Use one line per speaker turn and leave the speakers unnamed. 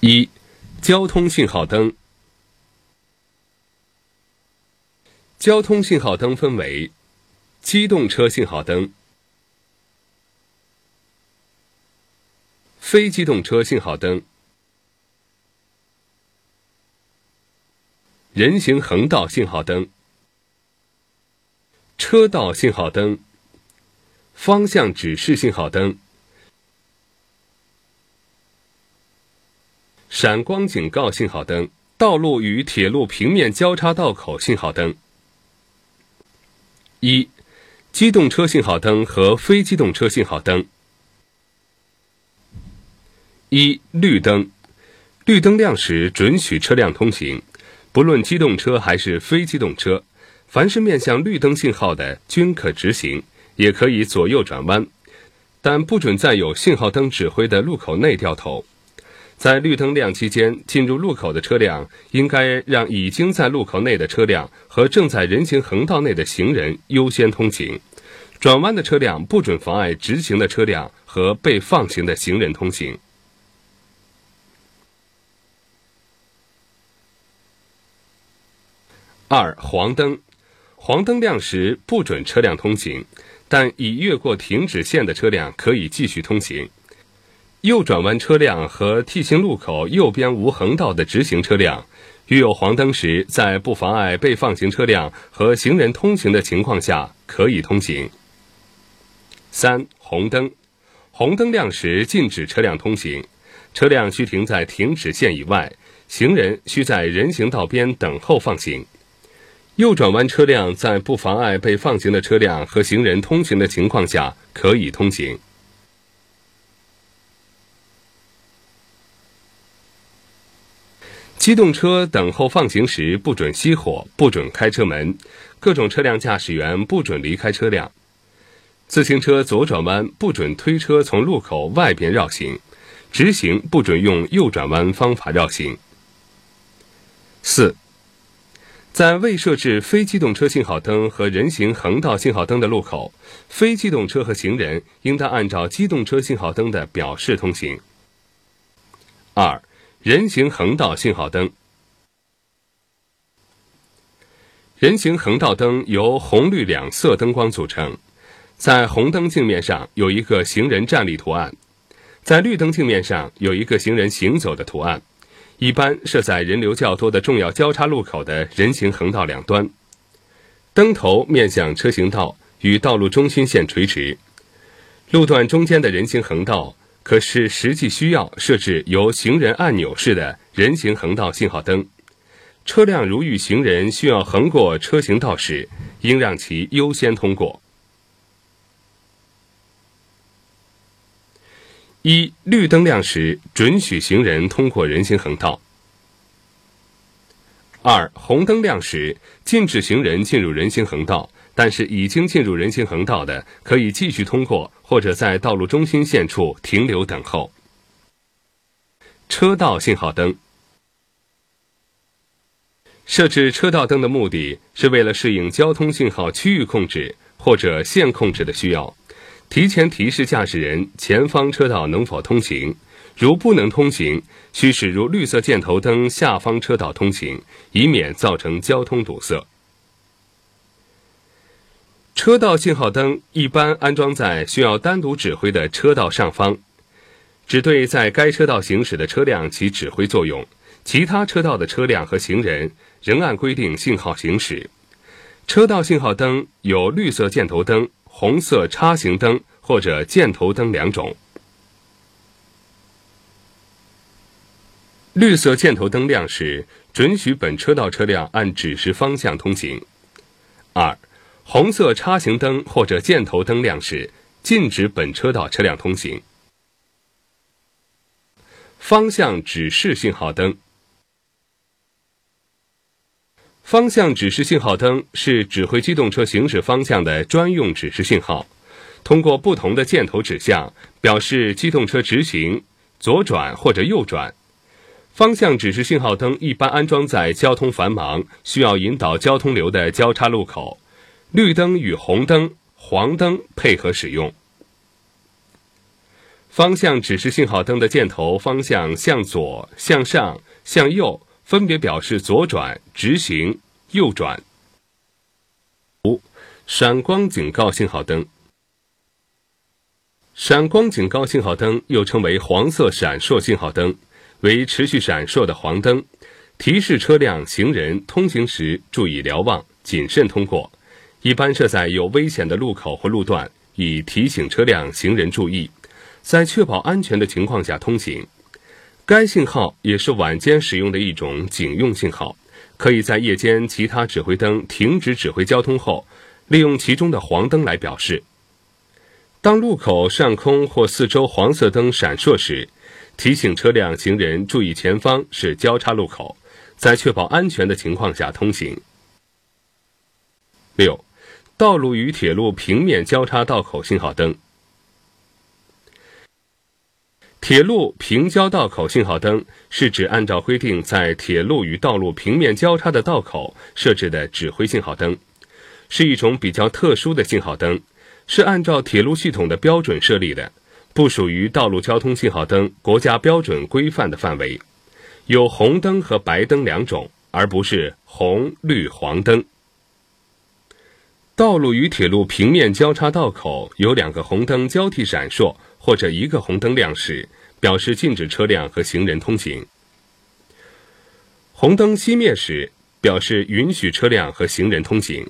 一、交通信号灯。交通信号灯分为机动车信号灯、非机动车信号灯、人行横道信号灯、车道信号灯、方向指示信号灯、闪光警告信号灯、道路与铁路平面交叉道口信号灯。一、机动车信号灯和非机动车信号灯。一、绿灯，绿灯亮时准许车辆通行，不论机动车还是非机动车，凡是面向绿灯信号的均可直行，也可以左右转弯，但不准在有信号灯指挥的路口内掉头。在绿灯亮期间，进入路口的车辆应该让已经在路口内的车辆和正在人行横道内的行人优先通行。转弯的车辆不准妨碍直行的车辆和被放行的行人通行。二、黄灯，黄灯亮时不准车辆通行，但已越过停止线的车辆可以继续通行。右转弯车辆和 T 型路口右边无横道的直行车辆，遇有黄灯时，在不妨碍被放行车辆和行人通行的情况下，可以通行。三、红灯，红灯亮时禁止车辆通行，车辆需停在停止线以外，行人需在人行道边等候放行。右转弯车辆在不妨碍被放行的车辆和行人通行的情况下，可以通行。机动车等候放行时不准熄火，不准开车门，各种车辆驾驶员不准离开车辆。自行车左转弯不准推车从路口外边绕行，直行不准用右转弯方法绕行。四，在未设置非机动车信号灯和人行横道信号灯的路口，非机动车和行人应当按照机动车信号灯的表示通行。二。人行横道信号灯。人行横道灯由红绿两色灯光组成，在红灯镜面上有一个行人站立图案，在绿灯镜面上有一个行人行走的图案。一般设在人流较多的重要交叉路口的人行横道两端，灯头面向车行道，与道路中心线垂直。路段中间的人行横道。可是实际需要设置由行人按钮式的人行横道信号灯，车辆如遇行人需要横过车行道时，应让其优先通过。一、绿灯亮时准许行人通过人行横道；二、红灯亮时禁止行人进入人行横道。但是已经进入人行横道的，可以继续通过，或者在道路中心线处停留等候。车道信号灯设置车道灯的目的是为了适应交通信号区域控制或者线控制的需要，提前提示驾驶人前方车道能否通行，如不能通行，需驶入绿色箭头灯下方车道通行，以免造成交通堵塞。车道信号灯一般安装在需要单独指挥的车道上方，只对在该车道行驶的车辆起指挥作用，其他车道的车辆和行人仍按规定信号行驶。车道信号灯有绿色箭头灯、红色叉形灯或者箭头灯两种。绿色箭头灯亮时，准许本车道车辆按指示方向通行。二。红色叉形灯或者箭头灯亮时，禁止本车道车辆通行。方向指示信号灯。方向指示信号灯是指挥机动车行驶方向的专用指示信号，通过不同的箭头指向，表示机动车直行、左转或者右转。方向指示信号灯一般安装在交通繁忙、需要引导交通流的交叉路口。绿灯与红灯、黄灯配合使用。方向指示信号灯的箭头方向向左、向上、向右，分别表示左转、直行、右转。五、闪光警告信号灯。闪光警告信号灯又称为黄色闪烁信号灯，为持续闪烁的黄灯，提示车辆、行人通行时注意瞭望、谨慎通过。一般设在有危险的路口或路段，以提醒车辆、行人注意。在确保安全的情况下通行，该信号也是晚间使用的一种警用信号，可以在夜间其他指挥灯停止指挥交通后，利用其中的黄灯来表示。当路口上空或四周黄色灯闪烁时，提醒车辆、行人注意前方是交叉路口，在确保安全的情况下通行。六，道路与铁路平面交叉道口信号灯。铁路平交道口信号灯是指按照规定在铁路与道路平面交叉的道口设置的指挥信号灯，是一种比较特殊的信号灯，是按照铁路系统的标准设立的，不属于道路交通信号灯国家标准规范的范围，有红灯和白灯两种，而不是红、绿、黄灯。道路与铁路平面交叉道口有两个红灯交替闪烁。或者一个红灯亮时，表示禁止车辆和行人通行；红灯熄灭时，表示允许车辆和行人通行。